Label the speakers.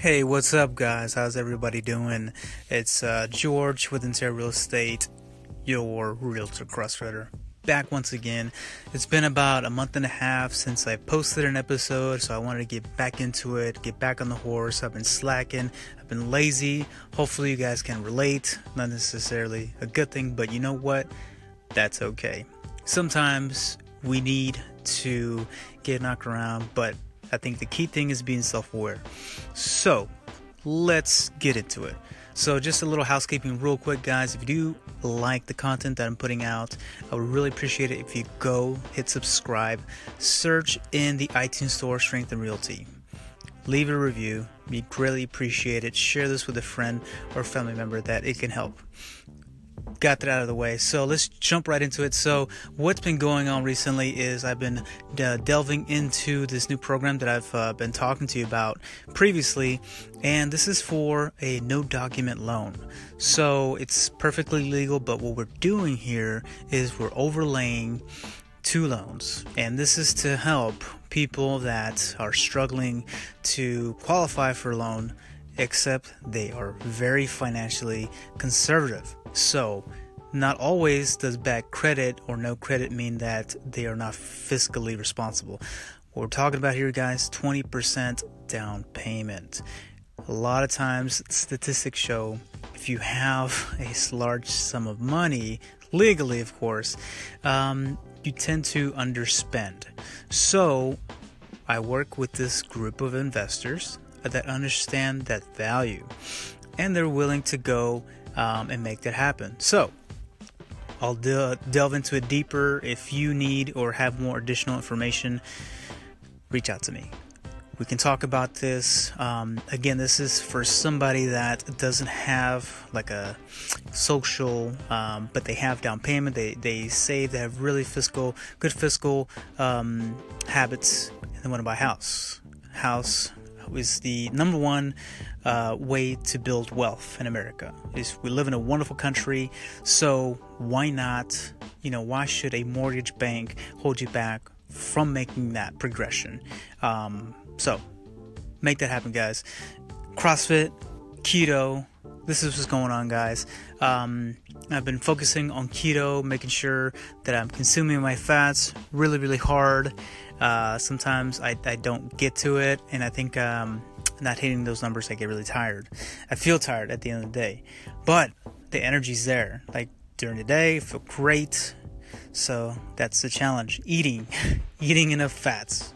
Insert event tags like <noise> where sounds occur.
Speaker 1: Hey, what's up, guys? How's everybody doing? It's uh, George with Intero Real Estate, your realtor crossfitter. Back once again. It's been about a month and a half since I posted an episode, so I wanted to get back into it, get back on the horse. I've been slacking, I've been lazy. Hopefully, you guys can relate. Not necessarily a good thing, but you know what? That's okay. Sometimes we need to get knocked around, but I think the key thing is being self aware. So, let's get into it. So, just a little housekeeping, real quick, guys. If you do like the content that I'm putting out, I would really appreciate it if you go hit subscribe, search in the iTunes Store Strength and Realty, leave a review. We greatly appreciate it. Share this with a friend or family member that it can help got that out of the way. So let's jump right into it. So, what's been going on recently is I've been uh, delving into this new program that I've uh, been talking to you about previously, and this is for a no document loan. So, it's perfectly legal, but what we're doing here is we're overlaying two loans, and this is to help people that are struggling to qualify for a loan except they are very financially conservative. So, not always does bad credit or no credit mean that they are not fiscally responsible. What we're talking about here, guys, 20% down payment. A lot of times, statistics show if you have a large sum of money, legally, of course, um, you tend to underspend. So, I work with this group of investors that understand that value and they're willing to go um, and make that happen. So, I'll de- delve into it deeper. If you need or have more additional information, reach out to me. We can talk about this. Um, again, this is for somebody that doesn't have like a social, um, but they have down payment. They they save. They have really fiscal, good fiscal um, habits, and they want to buy a house. House is the number one uh, way to build wealth in America. Is we live in a wonderful country, so why not? You know, why should a mortgage bank hold you back from making that progression? Um, so make that happen, guys. CrossFit, keto. This is what's going on, guys. Um, I've been focusing on keto, making sure that I'm consuming my fats really, really hard. Uh, sometimes I, I don't get to it, and I think um, not hitting those numbers, I get really tired. I feel tired at the end of the day, but the energy's there. Like during the day, I feel great. So that's the challenge: eating, <laughs> eating enough fats.